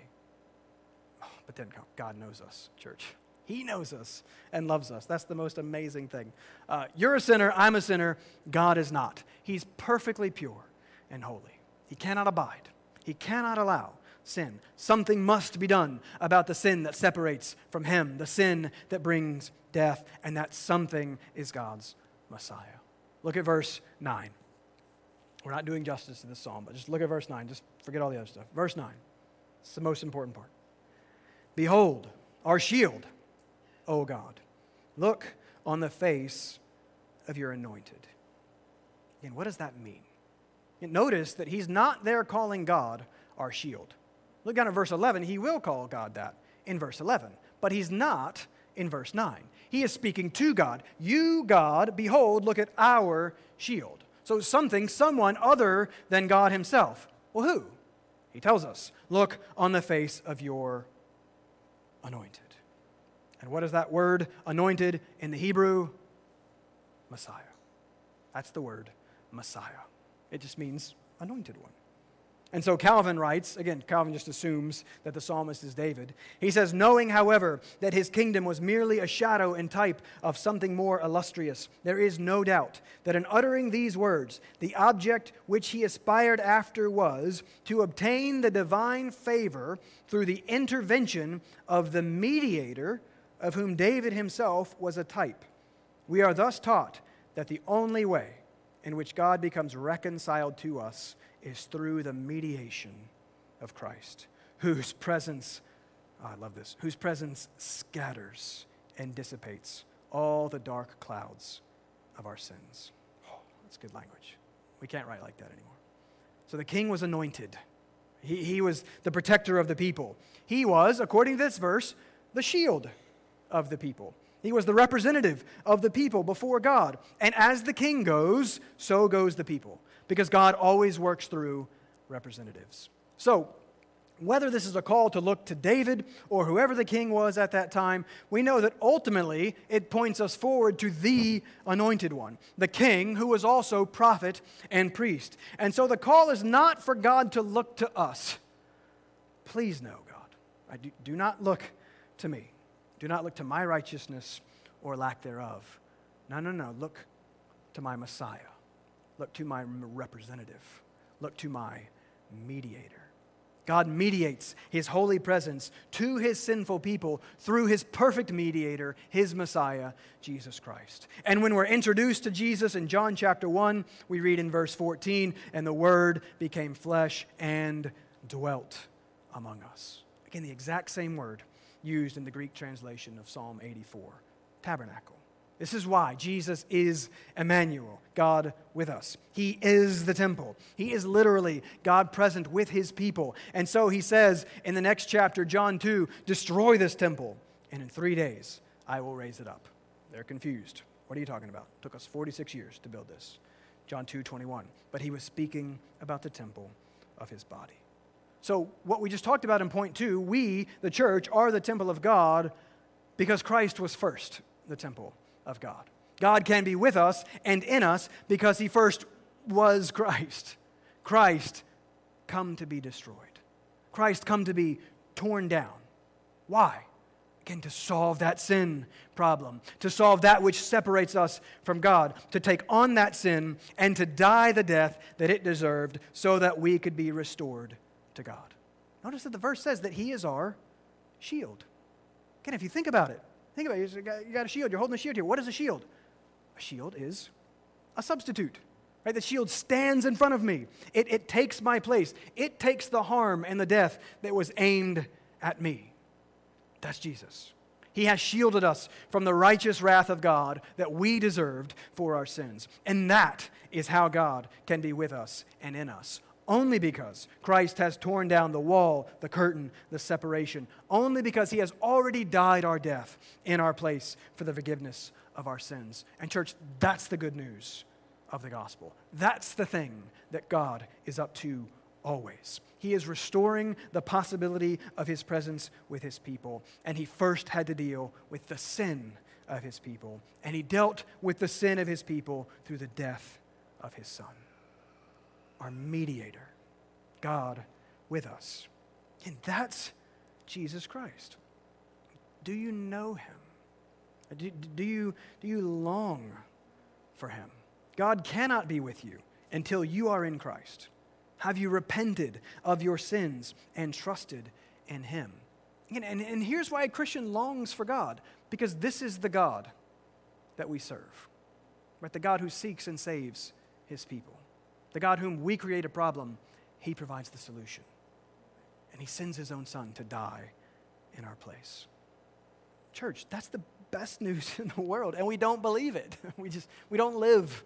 Oh, but then God knows us, church. He knows us and loves us. That's the most amazing thing. Uh, you're a sinner. I'm a sinner. God is not. He's perfectly pure and holy. He cannot abide. He cannot allow sin. Something must be done about the sin that separates from Him, the sin that brings death, and that something is God's Messiah. Look at verse 9. We're not doing justice to this psalm, but just look at verse 9. Just forget all the other stuff. Verse 9. It's the most important part. Behold, our shield, O God. Look on the face of your anointed. And what does that mean? Notice that he's not there calling God our shield. Look down at verse 11. He will call God that in verse 11, but he's not in verse 9. He is speaking to God. You, God, behold, look at our shield. So something, someone other than God Himself. Well, who? He tells us look on the face of your anointed. And what is that word, anointed, in the Hebrew? Messiah. That's the word, Messiah. It just means anointed one. And so Calvin writes, again, Calvin just assumes that the psalmist is David. He says, Knowing, however, that his kingdom was merely a shadow and type of something more illustrious, there is no doubt that in uttering these words, the object which he aspired after was to obtain the divine favor through the intervention of the mediator of whom David himself was a type. We are thus taught that the only way in which God becomes reconciled to us is through the mediation of Christ, whose presence, oh, I love this, whose presence scatters and dissipates all the dark clouds of our sins. Oh, that's good language. We can't write like that anymore. So the king was anointed. He, he was the protector of the people. He was, according to this verse, the shield of the people. He was the representative of the people before God. And as the king goes, so goes the people, because God always works through representatives. So, whether this is a call to look to David or whoever the king was at that time, we know that ultimately it points us forward to the anointed one, the king who was also prophet and priest. And so the call is not for God to look to us. Please know, God, I do, do not look to me. Do not look to my righteousness or lack thereof. No, no, no. Look to my Messiah. Look to my representative. Look to my mediator. God mediates his holy presence to his sinful people through his perfect mediator, his Messiah, Jesus Christ. And when we're introduced to Jesus in John chapter 1, we read in verse 14, and the Word became flesh and dwelt among us. Again, the exact same word used in the Greek translation of Psalm 84 tabernacle. This is why Jesus is Emmanuel, God with us. He is the temple. He is literally God present with his people. And so he says in the next chapter, John 2, destroy this temple, and in three days I will raise it up. They're confused. What are you talking about? It took us 46 years to build this. John 2, 21. But he was speaking about the temple of his body. So, what we just talked about in point two, we, the church, are the temple of God because Christ was first the temple of God. God can be with us and in us because he first was Christ. Christ come to be destroyed. Christ come to be torn down. Why? Again, to solve that sin problem, to solve that which separates us from God, to take on that sin and to die the death that it deserved so that we could be restored to God. Notice that the verse says that He is our shield. Again, if you think about it, think about it. You got a shield, you're holding a shield here. What is a shield? A shield is a substitute. Right? The shield stands in front of me. It, it takes my place. It takes the harm and the death that was aimed at me. That's Jesus. He has shielded us from the righteous wrath of God that we deserved for our sins. And that is how God can be with us and in us only because Christ has torn down the wall, the curtain, the separation, only because he has already died our death in our place for the forgiveness of our sins. And, church, that's the good news of the gospel. That's the thing that God is up to always. He is restoring the possibility of his presence with his people. And he first had to deal with the sin of his people. And he dealt with the sin of his people through the death of his son our mediator, God with us. And that's Jesus Christ. Do you know him? Do, do, you, do you long for him? God cannot be with you until you are in Christ. Have you repented of your sins and trusted in him? And, and, and here's why a Christian longs for God because this is the God that we serve, right? The God who seeks and saves his people. The God whom we create a problem, He provides the solution. And He sends His own Son to die in our place. Church, that's the best news in the world, and we don't believe it. We just, we don't live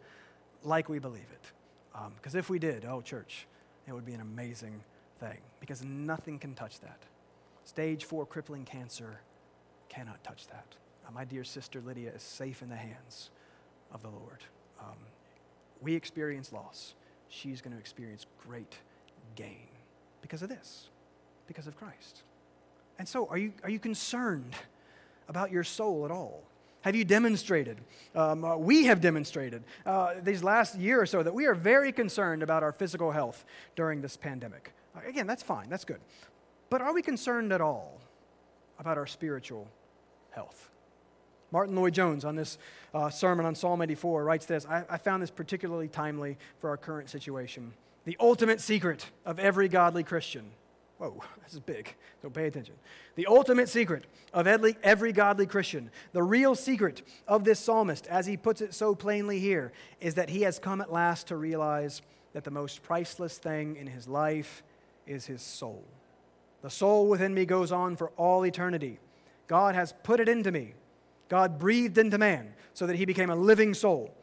like we believe it. Because um, if we did, oh, church, it would be an amazing thing, because nothing can touch that. Stage four crippling cancer cannot touch that. Uh, my dear sister Lydia is safe in the hands of the Lord. Um, we experience loss, she's going to experience great gain because of this, because of Christ. And so, are you, are you concerned about your soul at all? Have you demonstrated? Um, uh, we have demonstrated uh, these last year or so that we are very concerned about our physical health during this pandemic. Again, that's fine, that's good. But are we concerned at all about our spiritual health? Martyn Lloyd-Jones, on this uh, sermon on Psalm 84, writes this I, I found this particularly timely for our current situation. The ultimate secret of every godly Christian. Whoa, this is big, so pay attention. The ultimate secret of every, every godly Christian, the real secret of this psalmist, as he puts it so plainly here, is that he has come at last to realize that the most priceless thing in his life is his soul. The soul within me goes on for all eternity. God has put it into me. God breathed into man so that he became a living soul.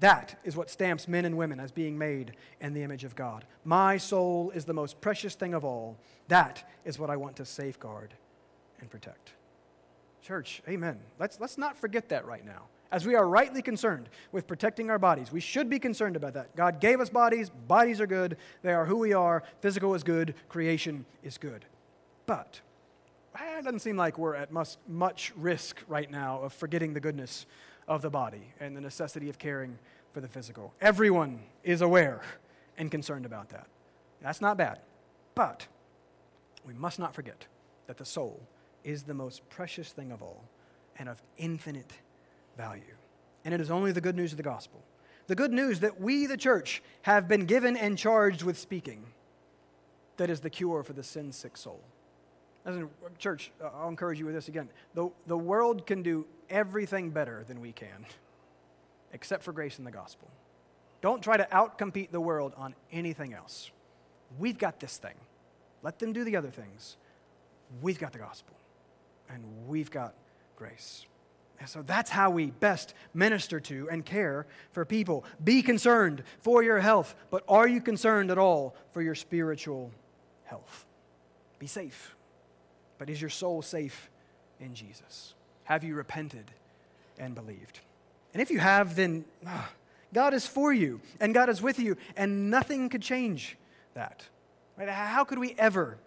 That is what stamps men and women as being made in the image of God. My soul is the most precious thing of all. That is what I want to safeguard and protect. Church, amen. Let's, let's not forget that right now. As we are rightly concerned with protecting our bodies, we should be concerned about that. God gave us bodies, bodies are good, they are who we are, physical is good, creation is good. But it doesn't seem like we're at much, much risk right now of forgetting the goodness of the body and the necessity of caring for the physical. Everyone is aware and concerned about that. That's not bad. But we must not forget that the soul is the most precious thing of all and of infinite value. And it is only the good news of the gospel. The good news that we, the church, have been given and charged with speaking that is the cure for the sin sick soul. As in, church, uh, I'll encourage you with this again. The, the world can do everything better than we can, except for grace and the gospel. Don't try to outcompete the world on anything else. We've got this thing. Let them do the other things. We've got the gospel, and we've got grace. And so that's how we best minister to and care for people. Be concerned for your health, but are you concerned at all for your spiritual health? Be safe. But is your soul safe in Jesus? Have you repented and believed? And if you have, then ah, God is for you and God is with you, and nothing could change that. Right? How could we ever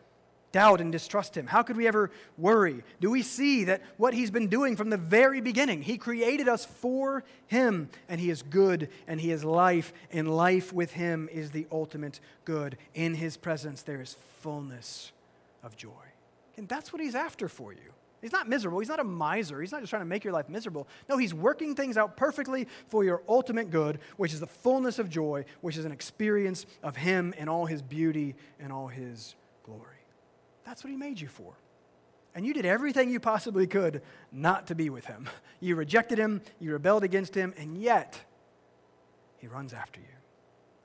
doubt and distrust Him? How could we ever worry? Do we see that what He's been doing from the very beginning? He created us for Him, and He is good, and He is life, and life with Him is the ultimate good. In His presence, there is fullness of joy. And that's what he's after for you. He's not miserable. He's not a miser. He's not just trying to make your life miserable. No, he's working things out perfectly for your ultimate good, which is the fullness of joy, which is an experience of him and all his beauty and all his glory. That's what he made you for. And you did everything you possibly could not to be with him. You rejected him, you rebelled against him, and yet he runs after you.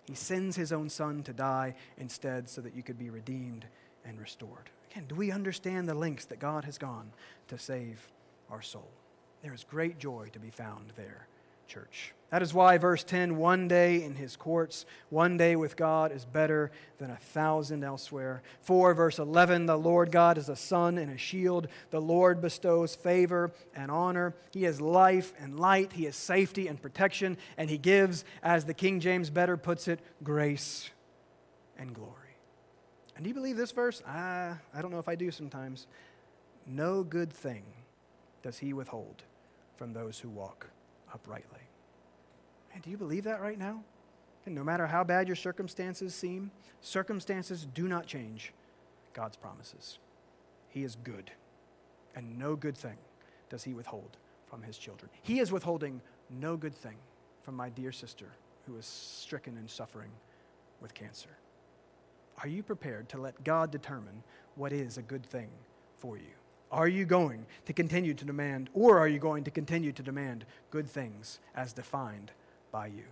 He sends his own son to die instead so that you could be redeemed and restored. Again, do we understand the lengths that God has gone to save our soul? There is great joy to be found there, church. That is why, verse 10 one day in his courts, one day with God is better than a thousand elsewhere. 4, verse 11 the Lord God is a sun and a shield. The Lord bestows favor and honor. He is life and light. He is safety and protection. And he gives, as the King James better puts it, grace and glory. And do you believe this verse? I, I don't know if I do sometimes. No good thing does he withhold from those who walk uprightly. And do you believe that right now? And no matter how bad your circumstances seem, circumstances do not change God's promises. He is good, and no good thing does he withhold from his children. He is withholding no good thing from my dear sister who is stricken and suffering with cancer. Are you prepared to let God determine what is a good thing for you? Are you going to continue to demand, or are you going to continue to demand good things as defined by you?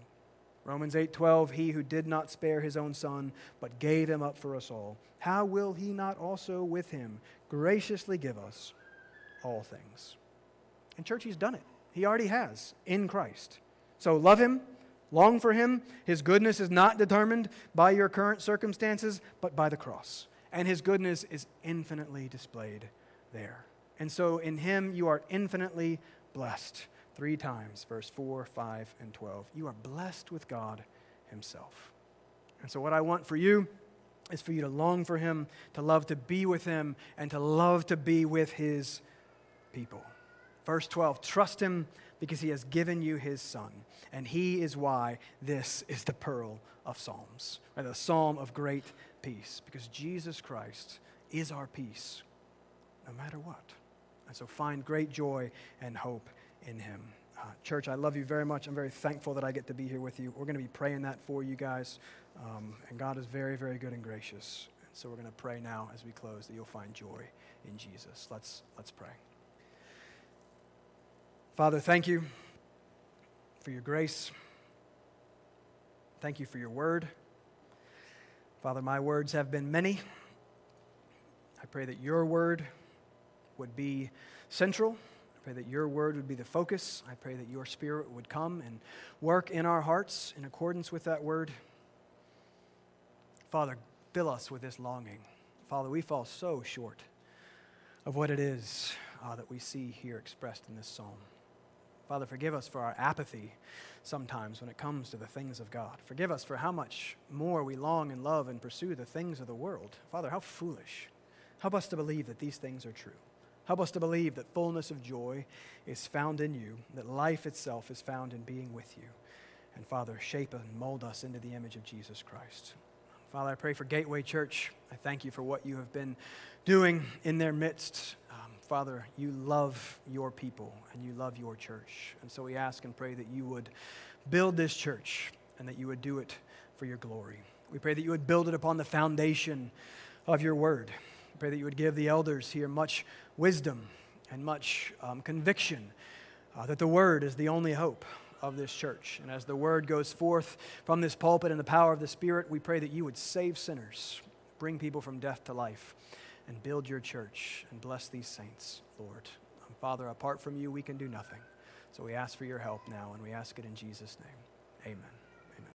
Romans 8:12 He who did not spare his own son but gave him up for us all how will he not also with him graciously give us all things and church he's done it he already has in Christ so love him Long for Him. His goodness is not determined by your current circumstances, but by the cross. And His goodness is infinitely displayed there. And so in Him you are infinitely blessed. three times, verse 4, 5, and 12. You are blessed with God Himself. And so, what I want for you is for you to long for Him, to love to be with Him, and to love to be with His people. Verse 12 Trust Him because He has given you His Son. And He is why this is the pearl of Psalms, or the psalm of great peace, because Jesus Christ is our peace no matter what. And so find great joy and hope in Him. Uh, church, I love you very much. I'm very thankful that I get to be here with you. We're going to be praying that for you guys. Um, and God is very, very good and gracious. And so we're going to pray now as we close that you'll find joy in Jesus. Let's, let's pray. Father, thank you for your grace. Thank you for your word. Father, my words have been many. I pray that your word would be central. I pray that your word would be the focus. I pray that your spirit would come and work in our hearts in accordance with that word. Father, fill us with this longing. Father, we fall so short of what it is uh, that we see here expressed in this psalm. Father, forgive us for our apathy sometimes when it comes to the things of God. Forgive us for how much more we long and love and pursue the things of the world. Father, how foolish. Help us to believe that these things are true. Help us to believe that fullness of joy is found in you, that life itself is found in being with you. And Father, shape and mold us into the image of Jesus Christ. Father, I pray for Gateway Church. I thank you for what you have been doing in their midst. Um, Father, you love your people and you love your church. And so we ask and pray that you would build this church and that you would do it for your glory. We pray that you would build it upon the foundation of your word. We pray that you would give the elders here much wisdom and much um, conviction uh, that the Word is the only hope of this church. And as the Word goes forth from this pulpit in the power of the Spirit, we pray that you would save sinners, bring people from death to life, and build your church and bless these saints, Lord. Um, Father, apart from you, we can do nothing. So we ask for your help now, and we ask it in Jesus' name. Amen.